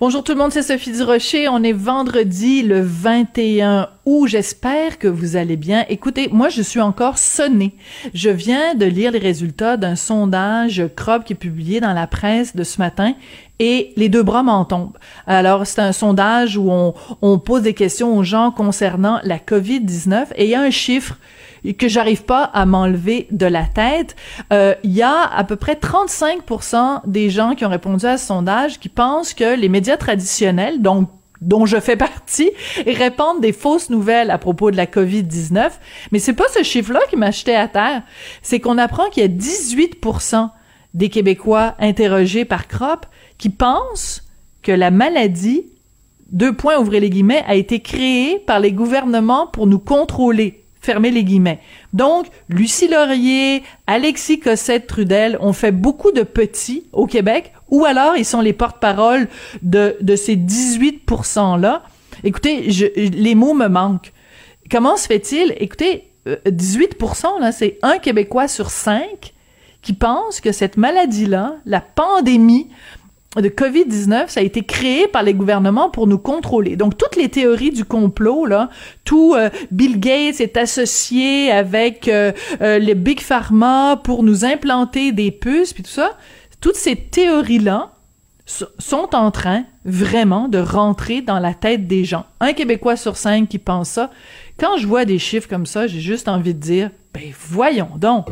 Bonjour tout le monde, c'est Sophie Durocher. On est vendredi le 21 août. J'espère que vous allez bien. Écoutez, moi je suis encore sonnée. Je viens de lire les résultats d'un sondage CROB qui est publié dans la presse de ce matin et les deux bras m'en tombent. Alors, c'est un sondage où on, on pose des questions aux gens concernant la COVID-19 et il y a un chiffre que j'arrive pas à m'enlever de la tête. Euh, il y a à peu près 35% des gens qui ont répondu à ce sondage qui pensent que les médias traditionnels, dont je fais partie, répandent des fausses nouvelles à propos de la COVID-19. Mais c'est pas ce chiffre-là qui m'a jeté à terre. C'est qu'on apprend qu'il y a 18% des Québécois interrogés par CROP qui pensent que la maladie, deux points ouvrez les guillemets, a été créée par les gouvernements pour nous contrôler. Fermez les guillemets. Donc, Lucie Laurier, Alexis Cossette-Trudel ont fait beaucoup de petits au Québec, ou alors ils sont les porte-parole de, de ces 18 %-là. Écoutez, je, les mots me manquent. Comment se fait-il? Écoutez, 18% euh, là, c'est un Québécois sur cinq qui pense que cette maladie-là, la pandémie, de COVID-19, ça a été créé par les gouvernements pour nous contrôler. Donc toutes les théories du complot là, tout euh, Bill Gates est associé avec euh, euh, les big pharma pour nous implanter des puces puis tout ça, toutes ces théories là sont en train vraiment de rentrer dans la tête des gens. Un Québécois sur cinq qui pense ça. Quand je vois des chiffres comme ça, j'ai juste envie de dire, ben voyons donc.